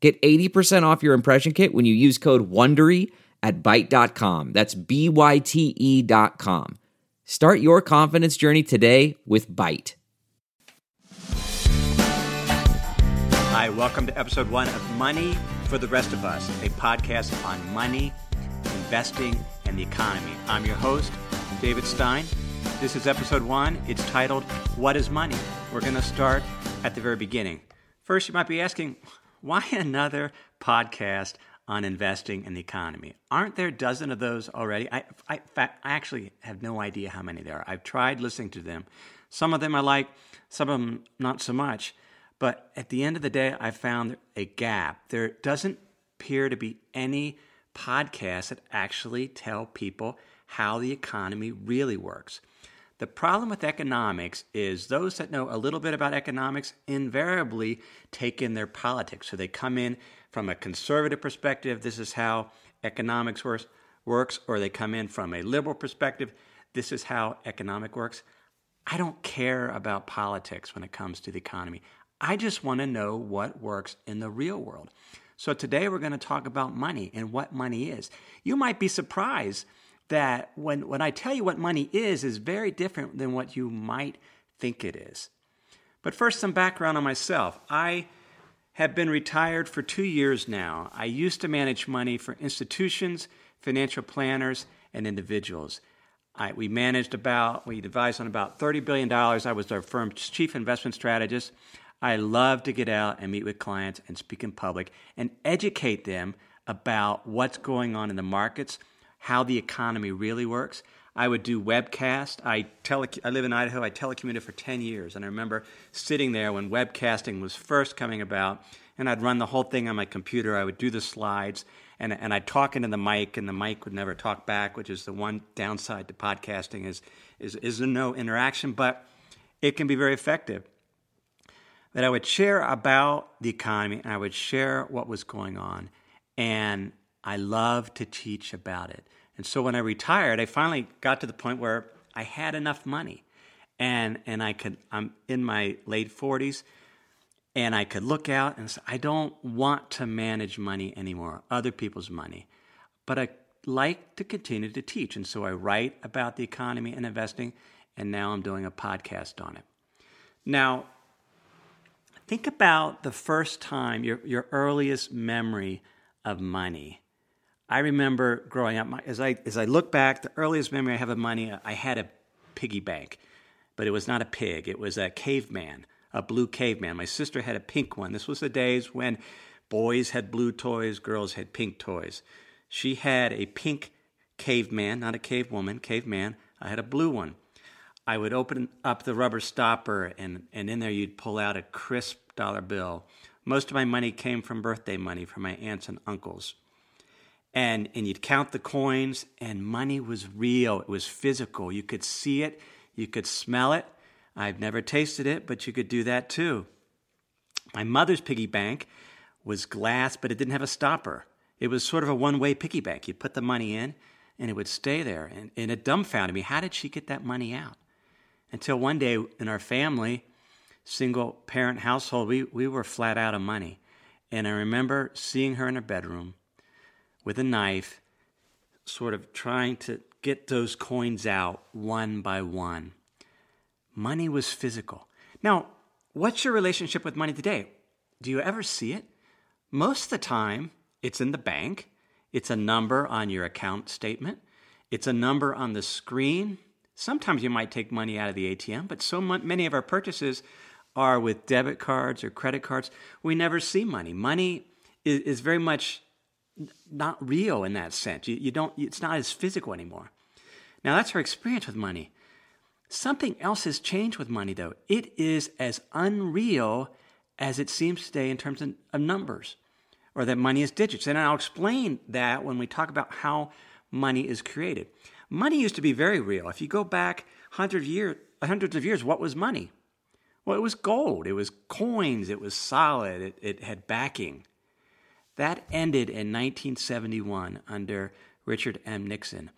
Get 80% off your impression kit when you use code WONDERY at Byte.com. That's B-Y-T-E dot com. Start your confidence journey today with Byte. Hi, welcome to episode one of Money for the Rest of Us, a podcast on money, investing, and the economy. I'm your host, David Stein. This is episode one. It's titled, What is Money? We're going to start at the very beginning. First, you might be asking, why another podcast on investing in the economy? Aren't there a dozen of those already? I, I, I actually have no idea how many there are. I've tried listening to them. Some of them I like, some of them not so much. But at the end of the day, I found a gap. There doesn't appear to be any podcasts that actually tell people how the economy really works. The problem with economics is those that know a little bit about economics invariably take in their politics. So they come in from a conservative perspective, this is how economics works, works, or they come in from a liberal perspective, this is how economic works. I don't care about politics when it comes to the economy. I just want to know what works in the real world. So today we're going to talk about money and what money is. You might be surprised that when, when I tell you what money is, is very different than what you might think it is. But first, some background on myself. I have been retired for two years now. I used to manage money for institutions, financial planners, and individuals. I, we managed about, we advised on about $30 billion. I was our firm's chief investment strategist. I love to get out and meet with clients and speak in public and educate them about what's going on in the markets how the economy really works. I would do webcast. I tele- I live in Idaho. I telecommuted for 10 years. And I remember sitting there when webcasting was first coming about, and I'd run the whole thing on my computer. I would do the slides, and, and I'd talk into the mic, and the mic would never talk back, which is the one downside to podcasting is, is, is no interaction, but it can be very effective. That I would share about the economy, and I would share what was going on. And I love to teach about it. And so when I retired, I finally got to the point where I had enough money and and I could I'm in my late 40s and I could look out and say I don't want to manage money anymore, other people's money. But I like to continue to teach and so I write about the economy and investing and now I'm doing a podcast on it. Now, think about the first time your your earliest memory of money I remember growing up, as I, as I look back, the earliest memory I have of money, I had a piggy bank, but it was not a pig. It was a caveman, a blue caveman. My sister had a pink one. This was the days when boys had blue toys, girls had pink toys. She had a pink caveman, not a cave woman, caveman. I had a blue one. I would open up the rubber stopper, and, and in there you'd pull out a crisp dollar bill. Most of my money came from birthday money from my aunts and uncles and and you'd count the coins and money was real. It was physical. You could see it. You could smell it. I've never tasted it but you could do that too. My mother's piggy bank was glass but it didn't have a stopper. It was sort of a one-way piggy bank. You put the money in and it would stay there. And, and it dumbfounded me. How did she get that money out? Until one day in our family single parent household we, we were flat out of money. And i remember seeing her in her bedroom with a knife, sort of trying to get those coins out one by one. Money was physical. Now, what's your relationship with money today? Do you ever see it? Most of the time, it's in the bank, it's a number on your account statement, it's a number on the screen. Sometimes you might take money out of the ATM, but so many of our purchases are with debit cards or credit cards. We never see money. Money is, very much not real in that sense. You, you don't, it's not as physical anymore. Now, that's our experience with money. Something else has changed with money, though. It is as unreal as it seems today in terms of, of numbers. or that money is digits. And I'll explain that when we talk about how money is created. Money used to be very real. If you go back hundred year, hundreds of years, what was money? Well, it was gold, it was coins, it was solid, it, it had backing. That ended in 1971 under Richard M. Nixon.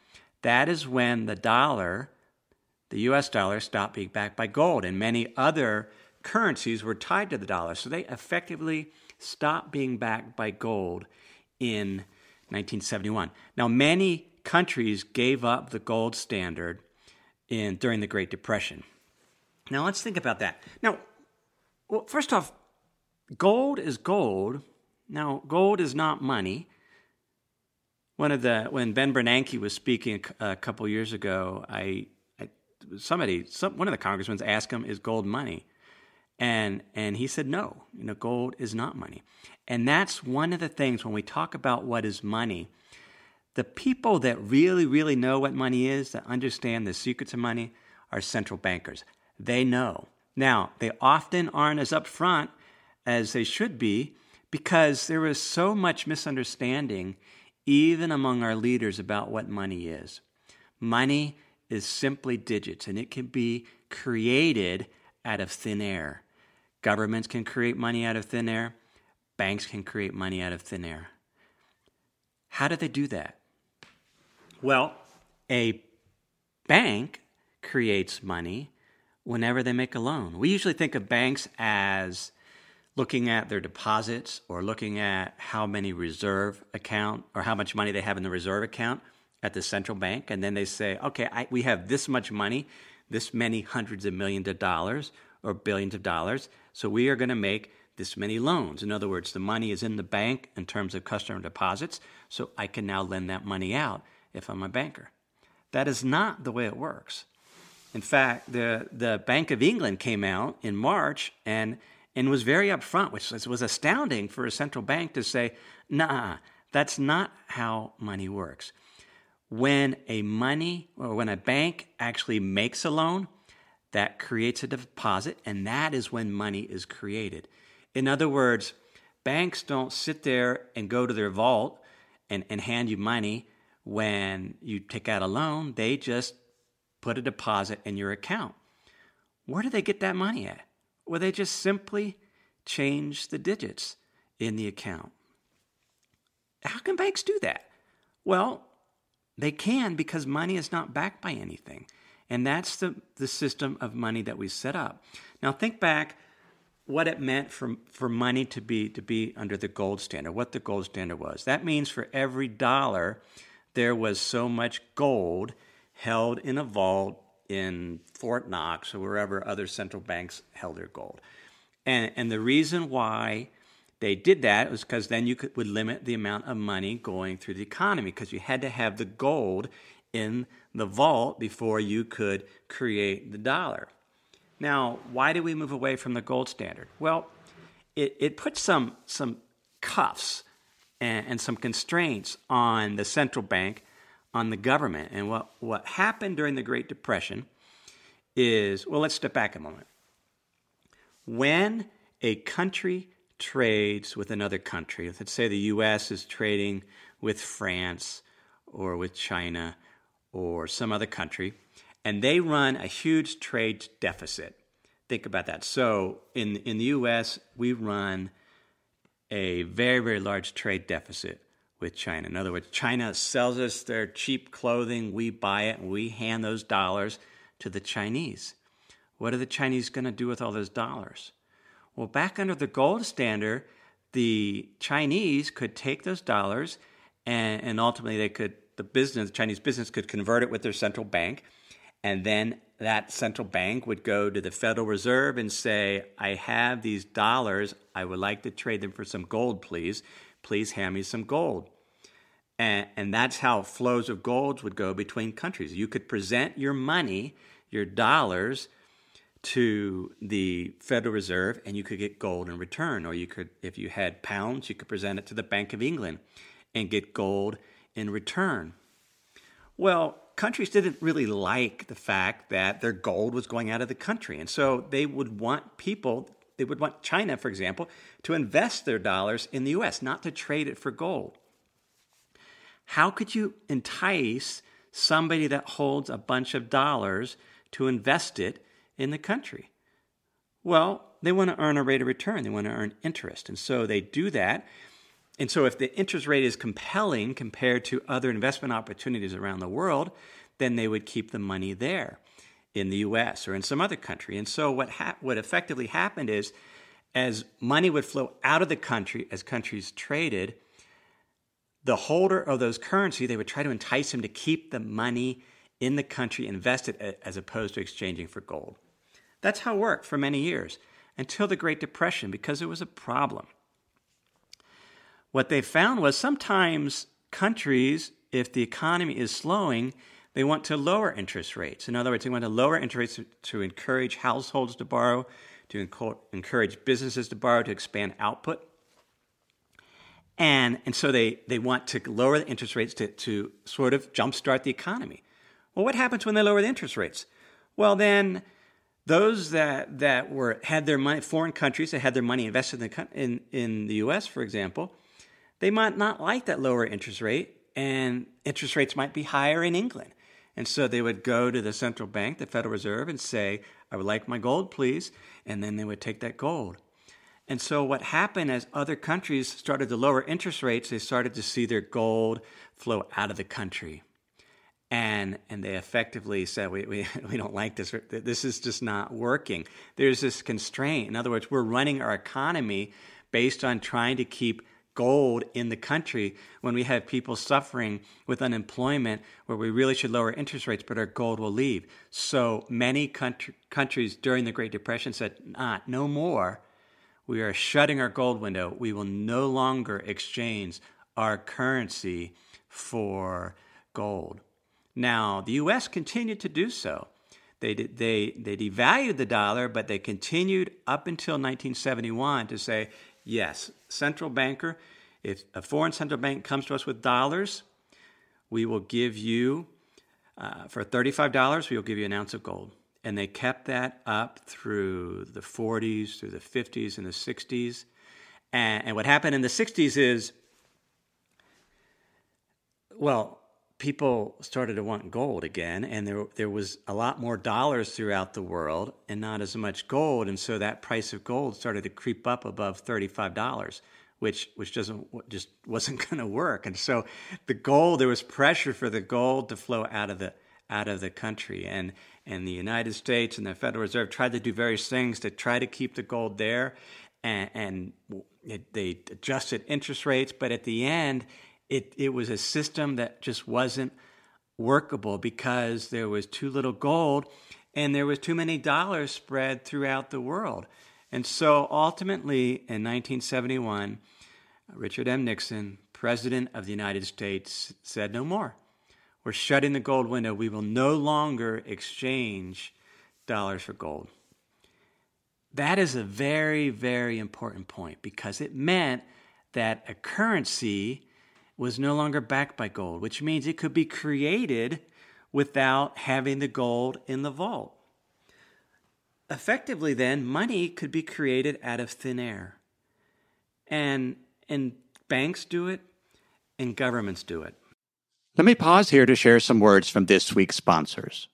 That is when the dollar, the US dollar, stopped being backed by gold, and many other currencies were tied to the dollar. So they effectively stopped being backed by gold in 1971. Now, many countries gave up the gold standard in, during the Great Depression. Now, let's think about that. Now, well, first off, gold is gold. Now, gold is not money. One of the when Ben Bernanke was speaking a, couple years ago, I, I somebody, some, one of the congressmen asked him, "Is gold money?" And and he said, "No, you know, gold is not money." And that's one of the things when we talk about what is money. The people that really, really know what money is, that understand the secrets of money, are central bankers. They know. Now, they often aren't as upfront as they should be because there is so much misunderstanding even among our leaders about what money is. Money is simply digits and it can be created out of thin air. Governments can create money out of thin air, banks can create money out of thin air. How do they do that? Well, a bank creates money whenever they make a loan. We usually think of banks as looking at their deposits or looking at how many reserve account or how much money they have in the reserve account at the central bank and then they say okay I, we have this much money this many hundreds of millions of dollars or billions of dollars so we are going to make this many loans. In other words the money is in the bank in terms of customer deposits so i can now lend that money out if i'm a banker. That is not the way it works. In fact the, the bank of england came out in march and and was very upfront, which was astounding for a central bank to say, nah, that's not how money works. When a money or when a bank actually makes a loan, that creates a deposit, and that is when money is created. In other words, banks don't sit there and go to their vault and, and hand you money when you take out a loan. They just put a deposit in your account. Where do they get that money at? Well, they just simply change the digits in the account. How can banks do that? Well, they can because money is not backed by anything. And that's the, the system of money that we set up. Now, think back what it meant for, for money to be, to be under the gold standard, what the gold standard was. That means for every dollar, there was so much gold held in a vault in Fort Knox or wherever other central banks held their gold. And, and the reason why they did that was because then you could, would limit the amount of money going through the economy because you had to have the gold in the vault before you could create the dollar. Now, why did we move away from the gold standard? Well, it, it put some, some cuffs and, and some constraints on the central bank on the government. And what, what happened during the Great Depression is well, let's step back a moment. When a country trades with another country, let's say the US is trading with France or with China or some other country, and they run a huge trade deficit. Think about that. So in, in the US, we run a very, very large trade deficit with China. In other words, China sells us their cheap clothing, we buy it, and we hand those dollars to the Chinese. What are the Chinese going to do with all those dollars? Well, back under the gold standard, the Chinese could take those dollars and, and ultimately they could, the business, the Chinese business could convert it with their central bank. And then that central bank would go to the Federal Reserve and say, I have these dollars. I would like to trade them for some gold, please please hand me some gold. And, and that's how flows of golds would go between countries. You could present your money, your dollars, to the Federal Reserve and you could get gold in return. Or you could, if you had pounds, you could present it to the Bank of England and get gold in return. Well, countries didn't really like the fact that their gold was going out of the country. And so they would want people they would want China, for example, to invest their dollars in the US, not to trade it for gold. How could you entice somebody that holds a bunch of dollars to invest it in the country? Well, they want to earn a rate of return, they want to earn interest. And so they do that. And so if the interest rate is compelling compared to other investment opportunities around the world, then they would keep the money there in the US or in some other country. And so what ha- what effectively happened is as money would flow out of the country as countries traded, the holder of those currency, they would try to entice him to keep the money in the country invested as opposed to exchanging for gold. That's how it worked for many years until the Great Depression because it was a problem. What they found was sometimes countries, if the economy is slowing, they want to lower interest rates. In other words, they want to lower interest rates to encourage households to borrow, to encourage businesses to borrow, to expand output. And, and so they, they want to lower the interest rates to, to sort of jumpstart the economy. Well, what happens when they lower the interest rates? Well, then those that, that were, had their money, foreign countries that had their money invested in the, in, in the US, for example, they might not like that lower interest rate, and interest rates might be higher in England. And so they would go to the central bank, the Federal Reserve, and say, I would like my gold, please. And then they would take that gold. And so, what happened as other countries started to lower interest rates, they started to see their gold flow out of the country. And, and they effectively said, we, we, we don't like this. This is just not working. There's this constraint. In other words, we're running our economy based on trying to keep gold in the country when we have people suffering with unemployment where we really should lower interest rates, but our gold will leave. So many country, countries during the Great Depression said, nah, no more we are shutting our gold window. We will no longer exchange our currency for gold. Now, the US continued to do so. They, they, they devalued the dollar, but they continued up until 1971 to say, yes, central banker, if a foreign central bank comes to us with dollars, we will give you, uh, for $35, we will give you an ounce of gold. And they kept that up through the 40s, through the 50s, and the 60s. And, and what happened in the 60s is, well, people started to want gold again, and there, there was a lot more dollars throughout the world and not as much gold. And so that price of gold started to creep up above $35 which which doesn't just wasn't going to work. And so the gold there was pressure for the gold to flow out of the out of the country. And and the United States and the Federal Reserve tried to do various things to try to keep the gold there, and, and it, they adjusted interest rates, but at the end, it, it was a system that just wasn't workable because there was too little gold and there was too many dollars spread throughout the world. And so ultimately, in 1971, Richard M. Nixon, President of the United States, said no more. We're shutting the gold window. We will no longer exchange dollars for gold. That is a very, very important point because it meant that a currency was no longer backed by gold, which means it could be created without having the gold in the vault. Effectively, then, money could be created out of thin air. And, and banks do it, and governments do it. Let me pause here to share some words from this week's sponsors.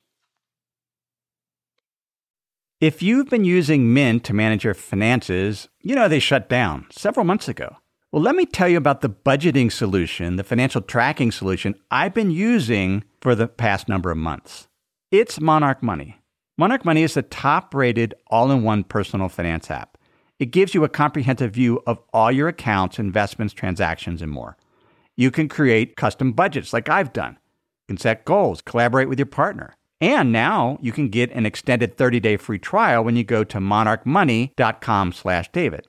If you've been using Mint to manage your finances, you know they shut down several months ago. Well, let me tell you about the budgeting solution, the financial tracking solution I've been using for the past number of months. It's Monarch Money. Monarch Money is the top rated all in one personal finance app. It gives you a comprehensive view of all your accounts, investments, transactions, and more. You can create custom budgets like I've done. You can set goals, collaborate with your partner. And now you can get an extended 30-day free trial when you go to monarchmoney.com/david.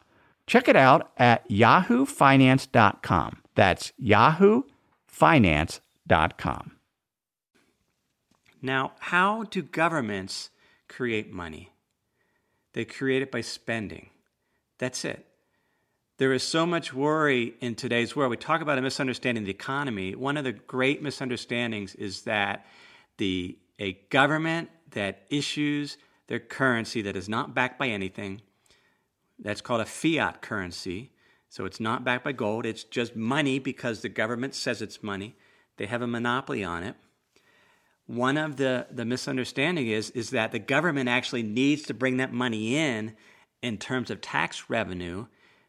Check it out at yahoofinance.com. That's yahoofinance.com. Now, how do governments create money? They create it by spending. That's it. There is so much worry in today's world. We talk about a misunderstanding of the economy. One of the great misunderstandings is that the a government that issues their currency that is not backed by anything, that's called a fiat currency. So it's not backed by gold, it's just money because the government says it's money. They have a monopoly on it one of the, the misunderstanding is is that the government actually needs to bring that money in in terms of tax revenue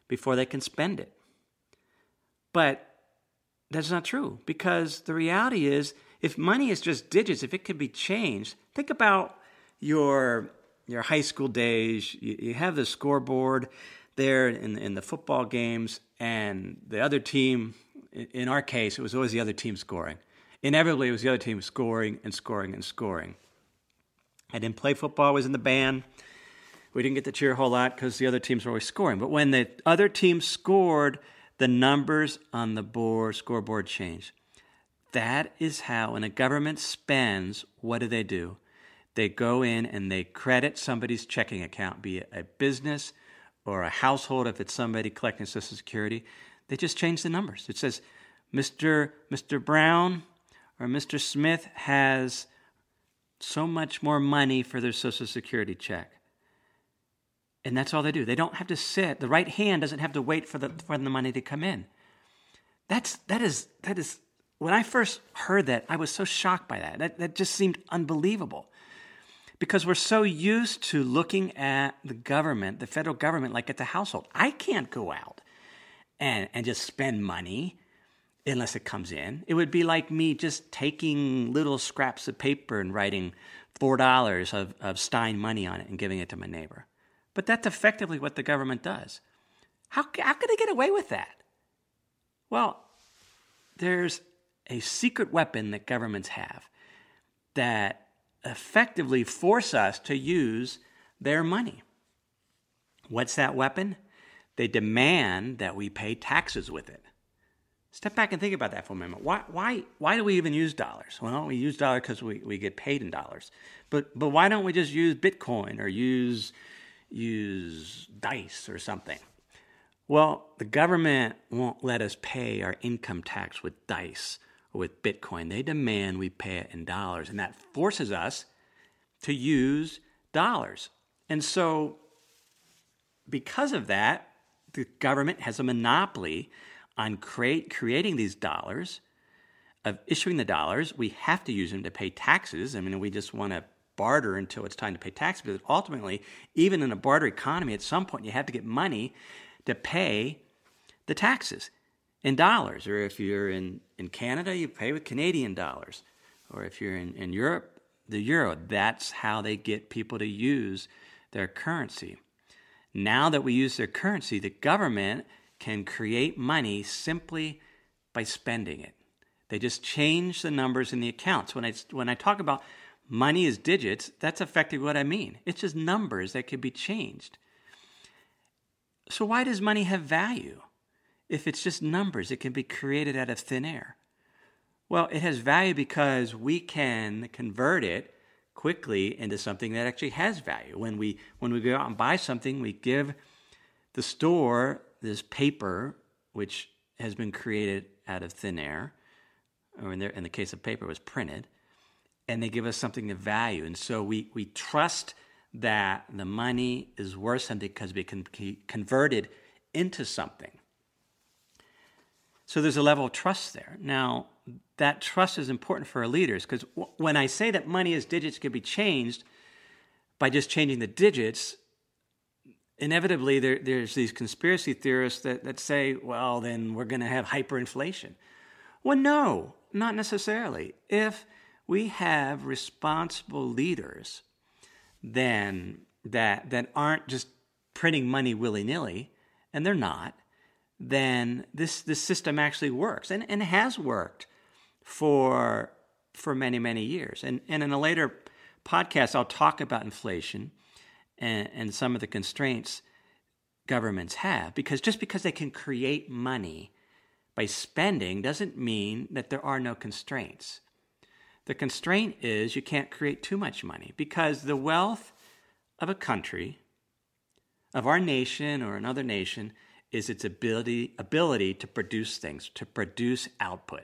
before they can spend it. But that's not true because the reality is if money is just digits, if it can be changed, think about your your high school days. You, you have the scoreboard there in in the football games, and the other team. In our case, it was always the other team scoring inevitably it was the other team scoring and scoring and scoring. I didn't play football, I was in the band. We didn't get to cheer a whole lot because the other teams were always scoring. But when the other team scored, the numbers on the board scoreboard changed. That is how, when a government spends, what do they do? They go in and they credit somebody's checking account, be it a business or a household, if it's somebody collecting Social Security. They just change the numbers. It says, Mr. Mr. Brown, or Mr. Smith has so much more money for their Social Security check. And that's all they do. They don't have to sit. The right hand doesn't have to wait for the, for the money to come in. That's, that, is, that is, when I first heard that, I was so shocked by that. That, that just seemed unbelievable. Because we're so used to looking at the government, the federal government, like at the household. I can't go out and, and just spend money unless it comes in. It would be like me just taking little scraps of paper and writing $4 of, of Stein money on it and giving it to my neighbor. But that's effectively what the government does. How, how could they get away with that? Well, there's a secret weapon that governments have that effectively force us to use their money. What's that weapon? They demand that we pay taxes with it. Step back and think about that for a moment. Why, why, why do we even use dollars? Well, we use dollars because we, we get paid in dollars. But, but why don't we just use Bitcoin or use, use DICE or something? Well, the government won't let us pay our income tax with DICE with Bitcoin. They demand we pay it in dollars, and that forces us to use dollars. And so, because of that, the government has a monopoly on create, creating these dollars, of issuing the dollars. We have to use them to pay taxes. I mean, we just want to barter until it's time to pay taxes. But ultimately, even in a barter economy, at some point you have to get money to pay the taxes in dollars. Or if you're in, in Canada, you pay with Canadian dollars. Or if you're in, in Europe, the euro. That's how they get people to use their currency. Now that we use their currency, the government can create money simply by spending it. They just change the numbers in the accounts. When I, when I talk about money is digits, that's effectively what I mean. It's just numbers that can be changed. So, why does money have value? If it's just numbers, it can be created out of thin air. Well, it has value because we can convert it quickly into something that actually has value. When we when we go out and buy something, we give the store this paper which has been created out of thin air, or in, in the case of paper, was printed, and they give us something of value. And so we, we trust that the money is worth something because we can be converted into something. So there's a level of trust there. Now, that trust is important for our leaders because w- when I say that money as digits can be changed by just changing the digits, inevitably there, there's these conspiracy theorists that, that say, well, then we're going to have hyperinflation. Well, no, not necessarily. If we have responsible leaders then that, that aren't just printing money willy nilly, and they're not, then this, this system actually works and, and has worked for, for many, many years. And, and in a later podcast, I'll talk about inflation and, and some of the constraints governments have. Because just because they can create money by spending doesn't mean that there are no constraints. The constraint is you can't create too much money because the wealth of a country, of our nation or another nation, is its ability, ability to produce things, to produce output.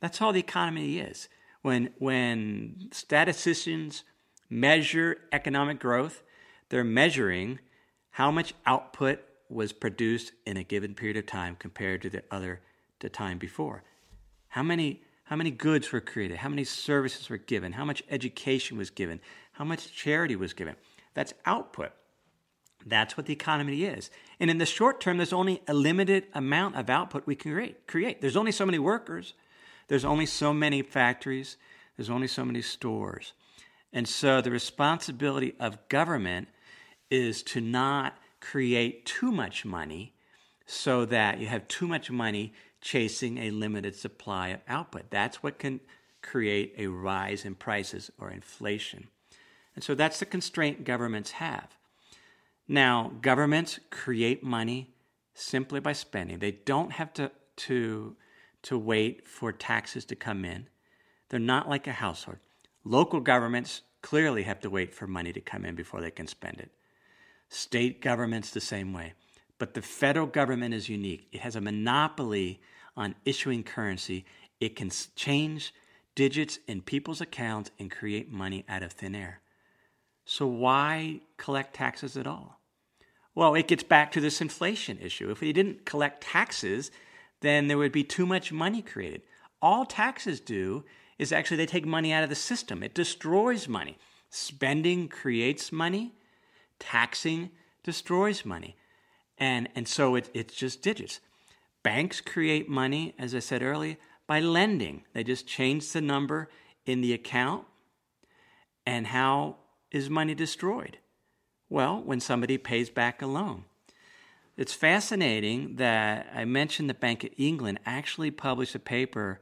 That's all the economy is. When, when statisticians measure economic growth, they're measuring how much output was produced in a given period of time compared to the other the time before. How many how many goods were created? How many services were given? How much education was given? How much charity was given? That's output. That's what the economy is. And in the short term, there's only a limited amount of output we can create. create. There's only so many workers. There's only so many factories. There's only so many stores. And so the responsibility of government is to not create too much money so that you have too much money chasing a limited supply of output. That's what can create a rise in prices or inflation. And so that's the constraint governments have. Now, governments create money simply by spending. They don't have to, to, to wait for taxes to come in. They're not like a household. Local governments clearly have to wait for money to come in before they can spend it. State governments, the same way. But the federal government is unique. It has a monopoly on issuing currency. It can change digits in people's accounts and create money out of thin air. So, why collect taxes at all? Well, it gets back to this inflation issue. If we didn't collect taxes, then there would be too much money created. All taxes do is actually they take money out of the system, it destroys money. Spending creates money, taxing destroys money. And, and so it, it's just digits. Banks create money, as I said earlier, by lending. They just change the number in the account. And how is money destroyed? Well, when somebody pays back a loan. It's fascinating that I mentioned the Bank of England actually published a paper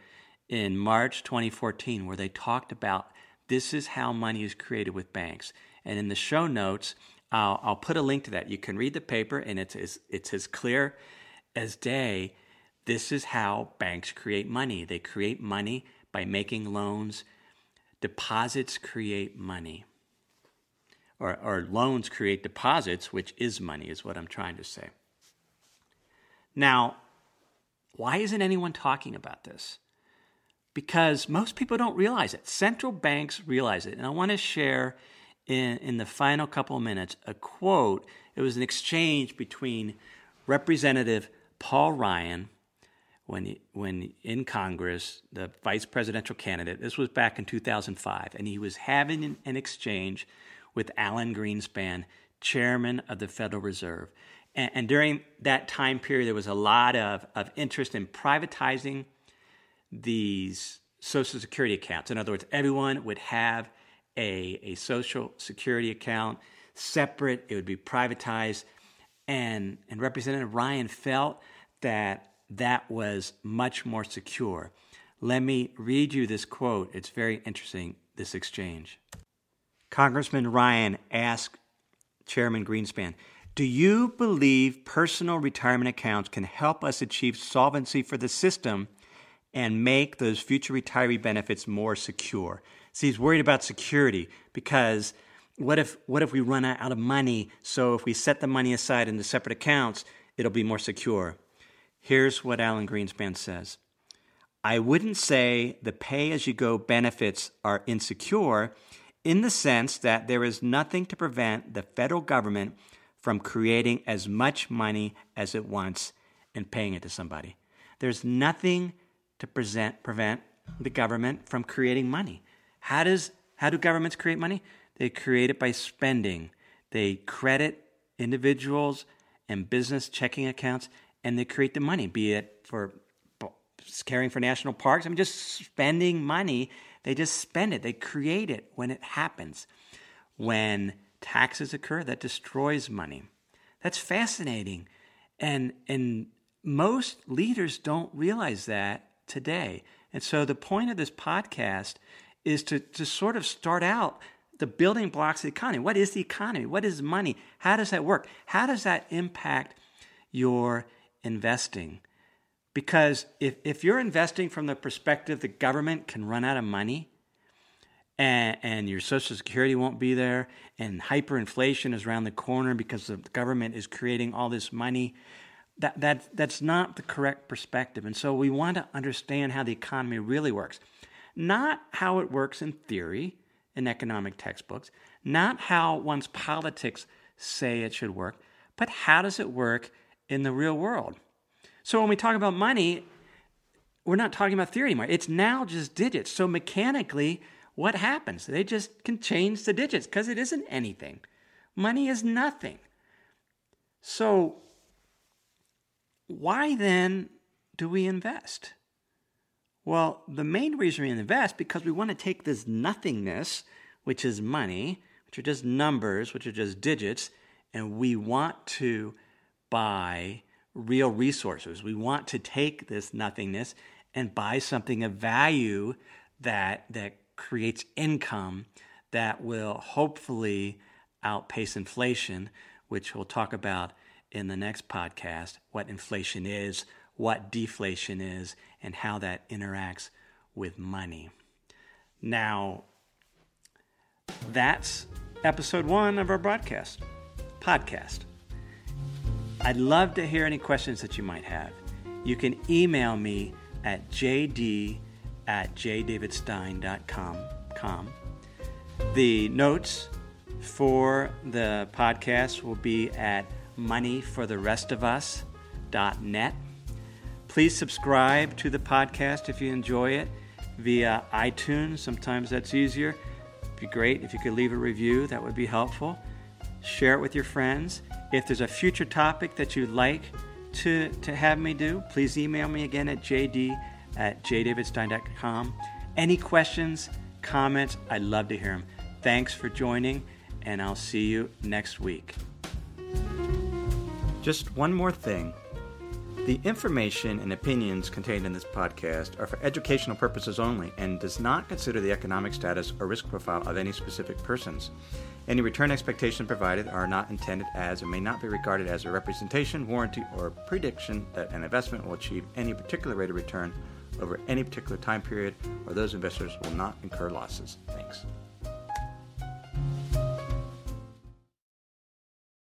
in March 2014 where they talked about this is how money is created with banks. And in the show notes, I'll, I'll put a link to that. You can read the paper, and it's as, it's as clear as day. This is how banks create money. They create money by making loans. Deposits create money. Or, or loans create deposits, which is money, is what I'm trying to say. Now, why isn't anyone talking about this? Because most people don't realize it. Central banks realize it. And I want to share in, in the final couple of minutes a quote. It was an exchange between Representative Paul Ryan, when, he, when in Congress, the vice presidential candidate, this was back in 2005, and he was having an exchange with Alan Greenspan, chairman of the Federal Reserve. And, and, during that time period, there was a lot of, of interest in privatizing these Social Security accounts. In other words, everyone would have a, a Social Security account separate, it would be privatized. And, and Representative Ryan felt that that was much more secure. Let me read you this quote. It's very interesting. this exchange. Congressman Ryan asked Chairman Greenspan, Do you believe personal retirement accounts can help us achieve solvency for the system and make those future retiree benefits more secure? See, he's worried about security because what if what if we run out of money? So if we set the money aside into separate accounts, it'll be more secure. Here's what Alan Greenspan says. I wouldn't say the pay as you go benefits are insecure in the sense that there is nothing to prevent the federal government from creating as much money as it wants and paying it to somebody. There's nothing to present, prevent the government from creating money. How does how do governments create money? They create it by spending. They credit individuals and business checking accounts and they create the money, be it for caring for national parks. I mean, just spending money. They just spend it. They create it when it happens. When taxes occur, that destroys money. That's fascinating. And, and most leaders don't realize that today. And so the point of this podcast is to, to sort of start out the building blocks of the economy. What is the economy? What is money? How does that work? How does that impact your investing? Because if, if you're investing from the perspective the government can run out of money and, and your Social Security won't be there and hyperinflation is around the corner because the government is creating all this money, that, that, that's not the correct perspective. And so we want to understand how the economy really works, not how it works in theory in economic textbooks, not how one's politics say it should work, but how does it work in the real world? So when we talk about money, we're not talking about theory anymore. It's now just digits. So mechanically, what happens? They just can change the digits because it isn't anything. Money is nothing. So why then do we invest? Well, the main reason we invest because we want to take this nothingness, which is money, which are just numbers, which are just digits, and we want to buy real resources. We want to take this nothingness and buy something of value that that creates income that will hopefully outpace inflation, which we'll talk about in the next podcast what inflation is, what deflation is, and how that interacts with money. Now, that's episode one of our broadcast podcast. I'd love to hear any questions that you might have. You can email me at jd at jdavidstein.com. The notes for the podcast will be at moneyfortherestofus.net. Please subscribe to the podcast if you enjoy it via iTunes. Sometimes that's easier. It'd be great if you could leave a review, that would be helpful. Share it with your friends. If there's a future topic that you'd like to, to have me do, please email me again at jd at jdavidstein.com. Any questions, comments, I'd love to hear them. Thanks for joining, and I'll see you next week. Just one more thing. The information and opinions contained in this podcast are for educational purposes only and does not consider the economic status or risk profile of any specific persons. Any return expectations provided are not intended as and may not be regarded as a representation, warranty, or prediction that an investment will achieve any particular rate of return over any particular time period or those investors will not incur losses. Thanks.